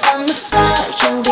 from the floor,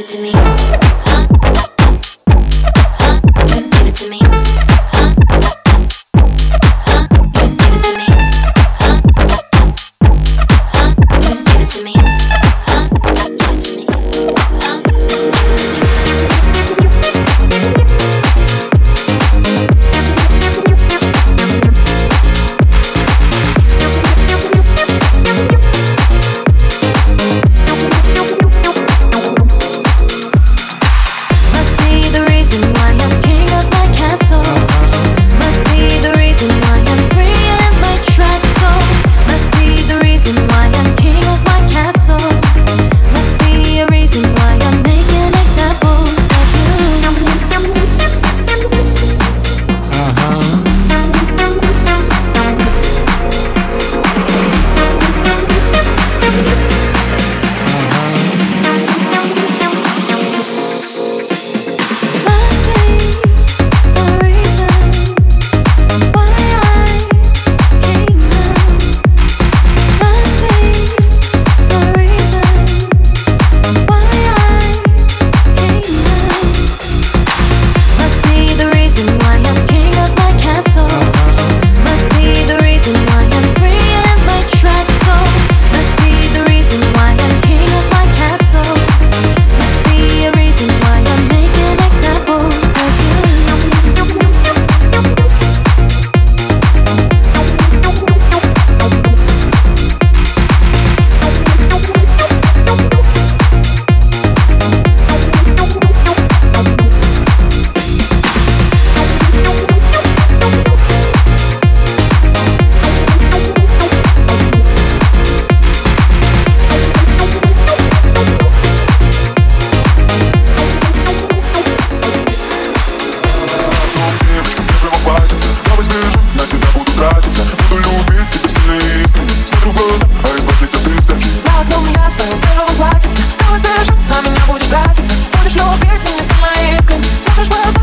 Cause we're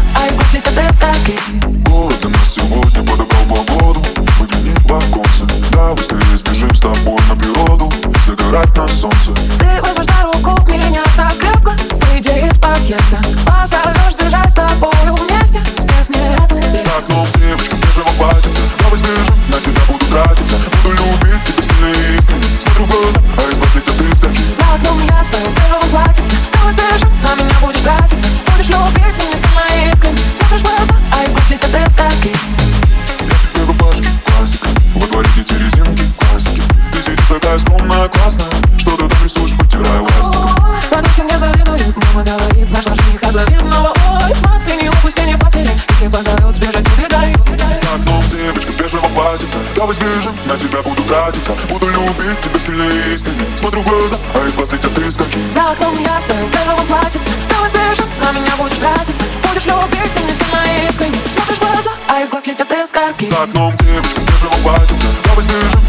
Я вознижен, на тебя буду тратиться Буду любить тебя сильнее. Искренне Смотрю в глаза, а из глаз летят искорки За окном ясно, в первом платьице. Ты возбежен, на меня будешь тратиться. Будешь любить меня сильно искренне Смотришь в глаза, а из глаз летят искорки. За окном девочка, в первом платьице Я вознижен,